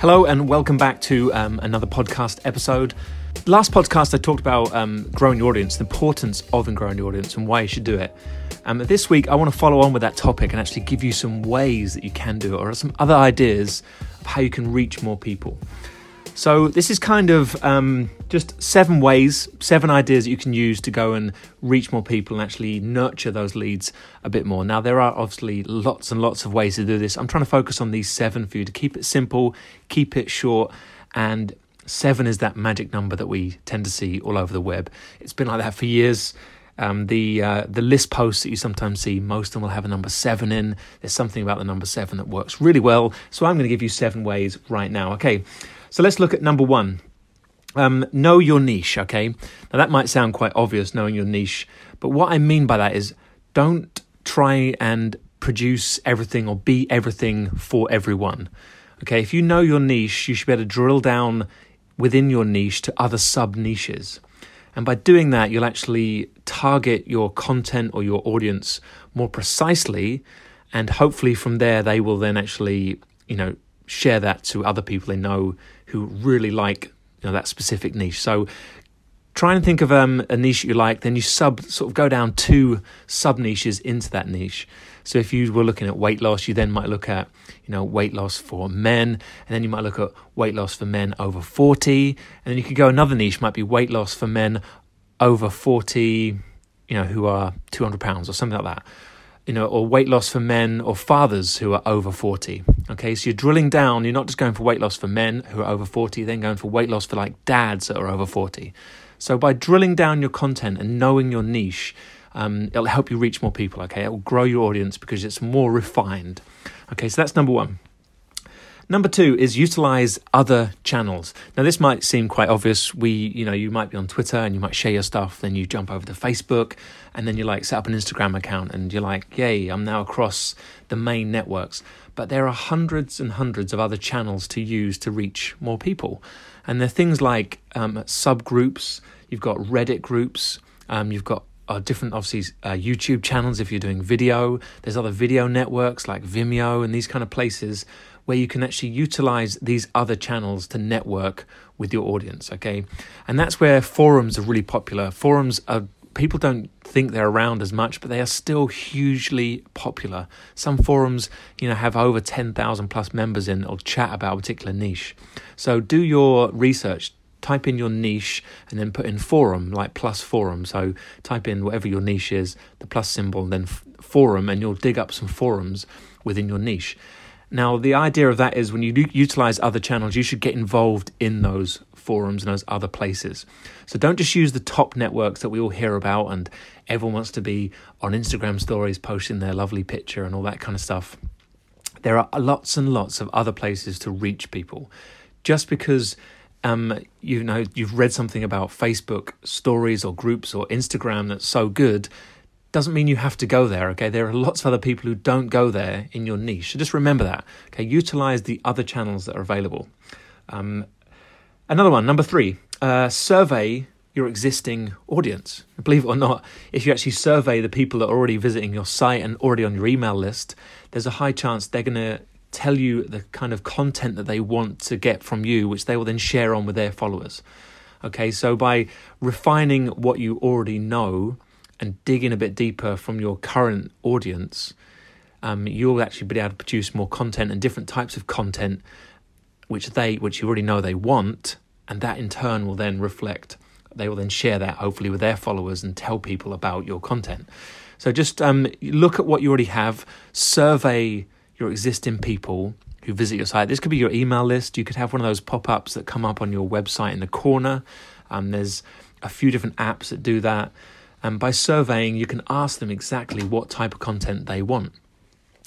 Hello, and welcome back to um, another podcast episode. Last podcast, I talked about um, growing your audience, the importance of and growing your audience, and why you should do it. Um, this week, I want to follow on with that topic and actually give you some ways that you can do it, or some other ideas of how you can reach more people. So, this is kind of um, just seven ways, seven ideas that you can use to go and reach more people and actually nurture those leads a bit more. Now, there are obviously lots and lots of ways to do this. I'm trying to focus on these seven for you to keep it simple, keep it short, and seven is that magic number that we tend to see all over the web. It's been like that for years. Um, the uh, the list posts that you sometimes see, most of them will have a number seven in. There's something about the number seven that works really well. So I'm going to give you seven ways right now. Okay, so let's look at number one. Um, know your niche. Okay, now that might sound quite obvious, knowing your niche, but what I mean by that is don't try and produce everything or be everything for everyone. Okay, if you know your niche, you should be able to drill down within your niche to other sub niches. And by doing that, you'll actually target your content or your audience more precisely. And hopefully, from there, they will then actually, you know, share that to other people they know who really like you know, that specific niche. So try and think of um, a niche you like, then you sub sort of go down two sub niches into that niche. So if you were looking at weight loss, you then might look at you know weight loss for men, and then you might look at weight loss for men over forty, and then you could go another niche might be weight loss for men over forty, you know who are two hundred pounds or something like that. You know, or weight loss for men or fathers who are over 40. Okay, so you're drilling down, you're not just going for weight loss for men who are over 40, then going for weight loss for like dads that are over 40. So by drilling down your content and knowing your niche, um, it'll help you reach more people. Okay, it will grow your audience because it's more refined. Okay, so that's number one. Number two is utilize other channels. Now, this might seem quite obvious. We, you know, you might be on Twitter and you might share your stuff, then you jump over to Facebook, and then you like set up an Instagram account, and you're like, yay, I'm now across the main networks. But there are hundreds and hundreds of other channels to use to reach more people. And they're things like um, subgroups, you've got Reddit groups, um, you've got uh, different, obviously, uh, YouTube channels if you're doing video. There's other video networks like Vimeo and these kind of places where you can actually utilize these other channels to network with your audience. Okay, and that's where forums are really popular. Forums are people don't think they're around as much, but they are still hugely popular. Some forums, you know, have over 10,000 plus members in or chat about a particular niche. So do your research, type in your niche and then put in forum, like plus forum. So type in whatever your niche is, the plus symbol, and then forum, and you'll dig up some forums within your niche. Now, the idea of that is when you utilize other channels, you should get involved in those forums and those other places. So don't just use the top networks that we all hear about and everyone wants to be on Instagram stories posting their lovely picture and all that kind of stuff. There are lots and lots of other places to reach people. Just because um, you know you've read something about Facebook stories or groups or Instagram that's so good doesn't mean you have to go there, okay? There are lots of other people who don't go there in your niche. So just remember that, okay? Utilize the other channels that are available. Um, another one, number three, uh, survey your existing audience. Believe it or not, if you actually survey the people that are already visiting your site and already on your email list, there's a high chance they're going to tell you the kind of content that they want to get from you, which they will then share on with their followers. Okay, so by refining what you already know, and dig in a bit deeper from your current audience, um, you'll actually be able to produce more content and different types of content, which they, which you already know they want, and that in turn will then reflect. They will then share that hopefully with their followers and tell people about your content. So just um, look at what you already have, survey your existing people who visit your site. This could be your email list. You could have one of those pop ups that come up on your website in the corner. Um, there's a few different apps that do that. And by surveying, you can ask them exactly what type of content they want.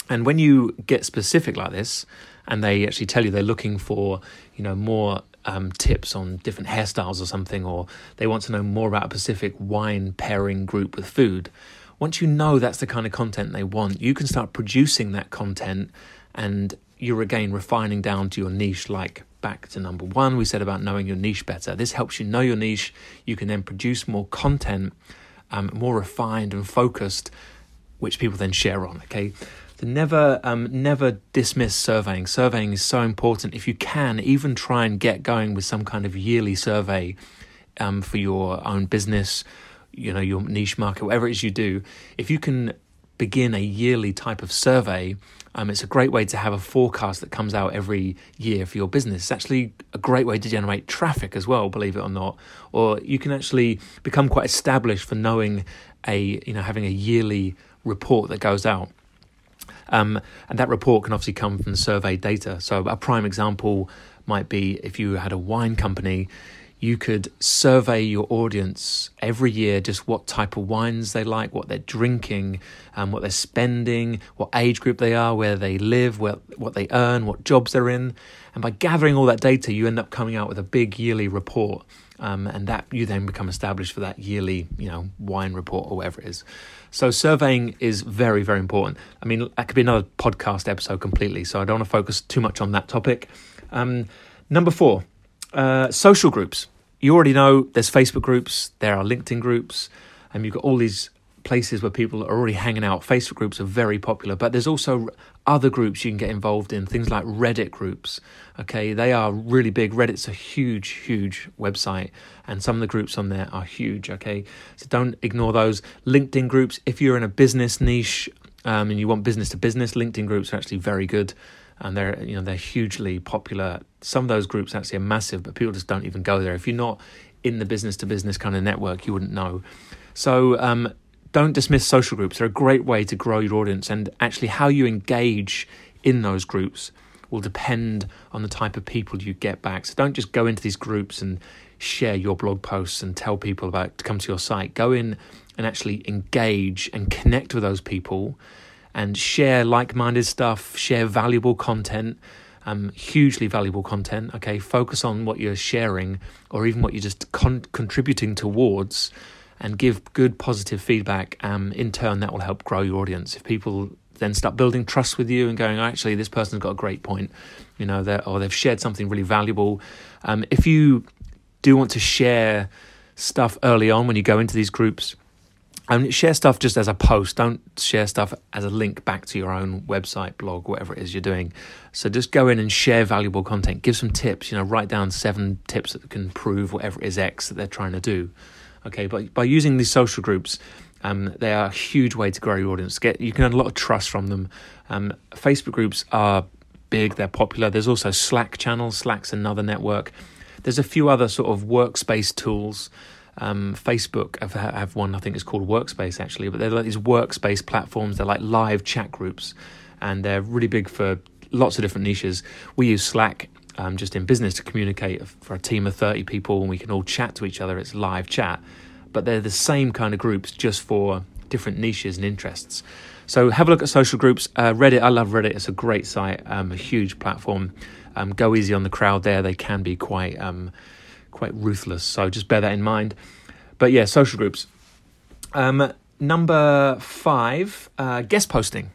And when you get specific like this, and they actually tell you they're looking for, you know, more um, tips on different hairstyles or something, or they want to know more about a specific wine pairing group with food. Once you know that's the kind of content they want, you can start producing that content, and you're again refining down to your niche. Like back to number one, we said about knowing your niche better. This helps you know your niche. You can then produce more content um, more refined and focused, which people then share on. Okay, to never um, never dismiss surveying. Surveying is so important. If you can, even try and get going with some kind of yearly survey um, for your own business, you know, your niche market, whatever it is you do. If you can begin a yearly type of survey, um, it's a great way to have a forecast that comes out every year for your business. It's actually a great way to generate traffic as well, believe it or not. Or you can actually become quite established for knowing a, you know, having a yearly report that goes out. Um, and that report can obviously come from survey data. So, a prime example might be if you had a wine company, you could survey your audience every year just what type of wines they like, what they're drinking, um, what they're spending, what age group they are, where they live, where, what they earn, what jobs they're in. And by gathering all that data, you end up coming out with a big yearly report. Um, and that you then become established for that yearly, you know, wine report or whatever it is. So surveying is very, very important. I mean, that could be another podcast episode completely. So I don't want to focus too much on that topic. Um, number four, uh, social groups you already know there's Facebook groups, there are LinkedIn groups, and you've got all these places where people are already hanging out. Facebook groups are very popular, but there's also other groups you can get involved in, things like Reddit groups. Okay, they are really big. Reddit's a huge, huge website, and some of the groups on there are huge. Okay, so don't ignore those. LinkedIn groups, if you're in a business niche um, and you want business to business, LinkedIn groups are actually very good and they're you know they're hugely popular. Some of those groups actually are massive, but people just don't even go there. If you're not in the business to business kind of network, you wouldn't know. So um, don't dismiss social groups. They're a great way to grow your audience, and actually how you engage in those groups will depend on the type of people you get back. So don't just go into these groups and share your blog posts and tell people about to come to your site. Go in and actually engage and connect with those people and share like minded stuff, share valuable content, um, hugely valuable content. Okay, focus on what you're sharing or even what you're just con- contributing towards and give good positive feedback. Um, in turn, that will help grow your audience. If people then start building trust with you and going, oh, actually, this person's got a great point, you know, or they've shared something really valuable. Um, if you do want to share stuff early on when you go into these groups, and share stuff just as a post. Don't share stuff as a link back to your own website, blog, whatever it is you're doing. So just go in and share valuable content. Give some tips. You know, write down seven tips that can prove whatever it is X that they're trying to do. Okay, but by using these social groups, um, they are a huge way to grow your audience. Get you can earn a lot of trust from them. Um, Facebook groups are big. They're popular. There's also Slack channels. Slack's another network. There's a few other sort of workspace tools um, Facebook have, have one I think is called Workspace actually, but they're like these workspace platforms. They're like live chat groups, and they're really big for lots of different niches. We use Slack um, just in business to communicate for a team of thirty people, and we can all chat to each other. It's live chat, but they're the same kind of groups just for different niches and interests. So have a look at social groups. Uh, Reddit, I love Reddit. It's a great site, um, a huge platform. Um, go easy on the crowd there. They can be quite um, quite ruthless. So just bear that in mind. But yeah, social groups. Um, number five, uh, guest posting.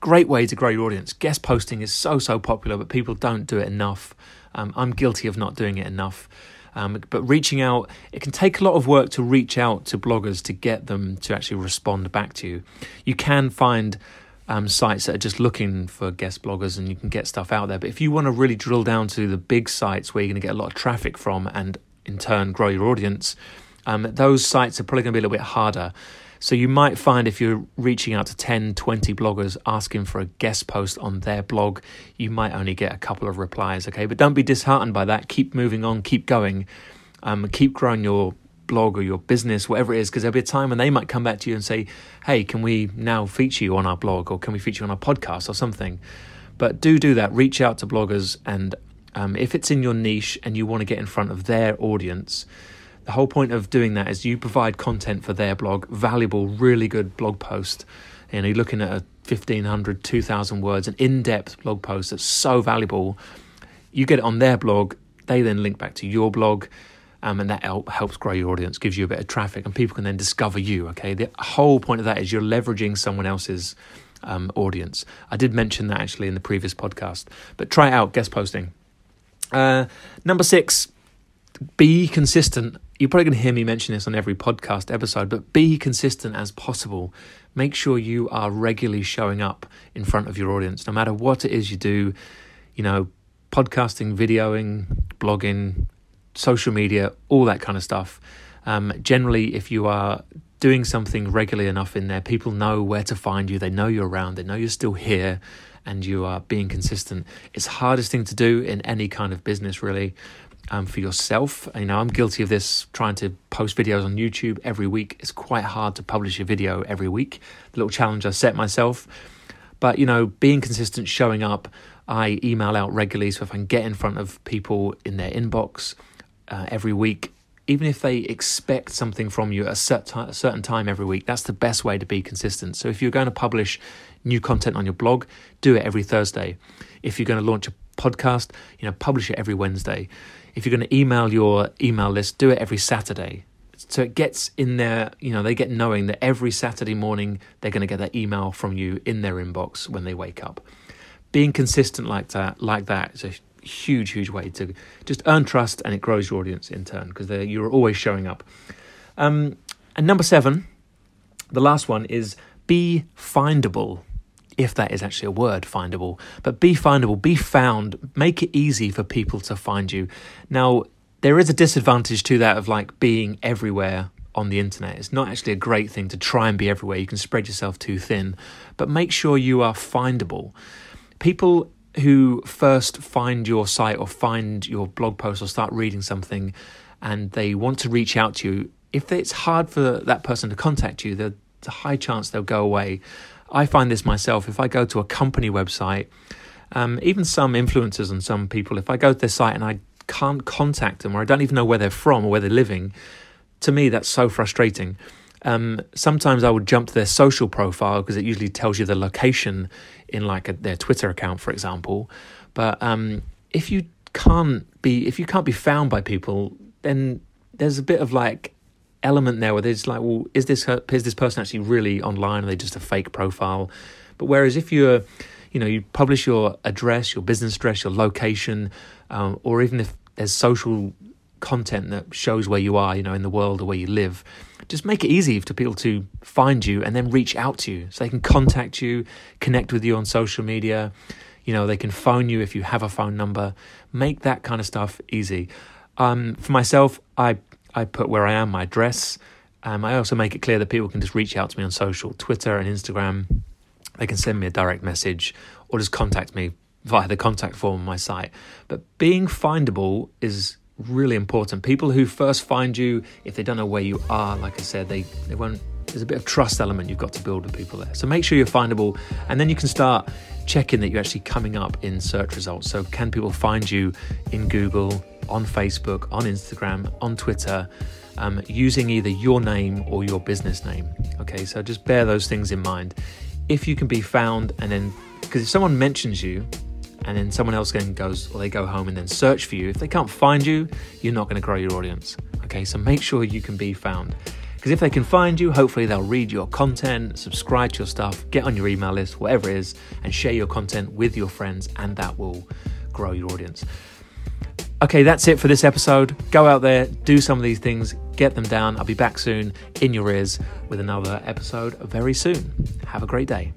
Great way to grow your audience. Guest posting is so, so popular, but people don't do it enough. Um, I'm guilty of not doing it enough. Um, but reaching out, it can take a lot of work to reach out to bloggers to get them to actually respond back to you. You can find um, sites that are just looking for guest bloggers and you can get stuff out there. But if you want to really drill down to the big sites where you're going to get a lot of traffic from and in turn grow your audience, um, those sites are probably going to be a little bit harder. So you might find if you're reaching out to 10, 20 bloggers asking for a guest post on their blog, you might only get a couple of replies, okay? But don't be disheartened by that. Keep moving on, keep going, um, keep growing your blog or your business, whatever it is, because there'll be a time when they might come back to you and say, hey, can we now feature you on our blog or can we feature you on our podcast or something? But do do that. Reach out to bloggers, and um, if it's in your niche and you want to get in front of their audience, the whole point of doing that is you provide content for their blog, valuable, really good blog post. And you're looking at a 1500, 2000 words, an in depth blog post that's so valuable. You get it on their blog, they then link back to your blog um, and that help, helps grow your audience, gives you a bit of traffic, and people can then discover you. Okay, the whole point of that is you're leveraging someone else's um, audience. I did mention that actually in the previous podcast, but try out guest posting. Uh, number six, be consistent. You're probably going to hear me mention this on every podcast episode, but be consistent as possible. make sure you are regularly showing up in front of your audience, no matter what it is you do, you know, podcasting, videoing, blogging, social media, all that kind of stuff. Um, generally, if you are doing something regularly enough in there, people know where to find you. They know you're around. They know you're still here, and you are being consistent. It's hardest thing to do in any kind of business, really. Um, for yourself, you know, I'm guilty of this. Trying to post videos on YouTube every week. It's quite hard to publish a video every week. The little challenge I set myself. But you know, being consistent, showing up. I email out regularly, so if I can get in front of people in their inbox uh, every week, even if they expect something from you at a certain time every week, that's the best way to be consistent. So if you're going to publish new content on your blog, do it every Thursday. If you're going to launch a podcast, you know, publish it every Wednesday. If you're going to email your email list, do it every Saturday. So it gets in there, you know, they get knowing that every Saturday morning they're going to get that email from you in their inbox when they wake up. Being consistent like that, like that, is a huge, huge way to just earn trust and it grows your audience in turn because you're always showing up. Um, and number seven, the last one is be findable. If that is actually a word, findable, but be findable, be found, make it easy for people to find you. Now, there is a disadvantage to that of like being everywhere on the internet. It's not actually a great thing to try and be everywhere. You can spread yourself too thin, but make sure you are findable. People who first find your site or find your blog post or start reading something and they want to reach out to you, if it's hard for that person to contact you, there's a high chance they'll go away. I find this myself. If I go to a company website, um, even some influencers and some people, if I go to their site and I can't contact them or I don't even know where they're from or where they're living, to me that's so frustrating. Um, sometimes I would jump to their social profile because it usually tells you the location in like a, their Twitter account, for example. But um, if you can't be if you can't be found by people, then there's a bit of like element there where there's like, well, is this is this person actually really online? Are they just a fake profile? But whereas if you're you know, you publish your address, your business address, your location, um, or even if there's social content that shows where you are, you know, in the world or where you live, just make it easy for people to find you and then reach out to you so they can contact you, connect with you on social media. You know, they can phone you if you have a phone number. Make that kind of stuff easy. Um, for myself, I I put where I am, my address. Um, I also make it clear that people can just reach out to me on social, Twitter and Instagram. They can send me a direct message or just contact me via the contact form on my site. But being findable is really important. People who first find you, if they don't know where you are, like I said, they, they won't. There's a bit of trust element you've got to build with people there. So make sure you're findable, and then you can start checking that you're actually coming up in search results. So can people find you in Google, on Facebook, on Instagram, on Twitter? Um, using either your name or your business name. Okay, so just bear those things in mind. If you can be found, and then because if someone mentions you, and then someone else then goes or they go home and then search for you. If they can't find you, you're not going to grow your audience. Okay, so make sure you can be found. Because if they can find you, hopefully they'll read your content, subscribe to your stuff, get on your email list, whatever it is, and share your content with your friends, and that will grow your audience. Okay, that's it for this episode. Go out there, do some of these things, get them down. I'll be back soon in your ears with another episode very soon. Have a great day.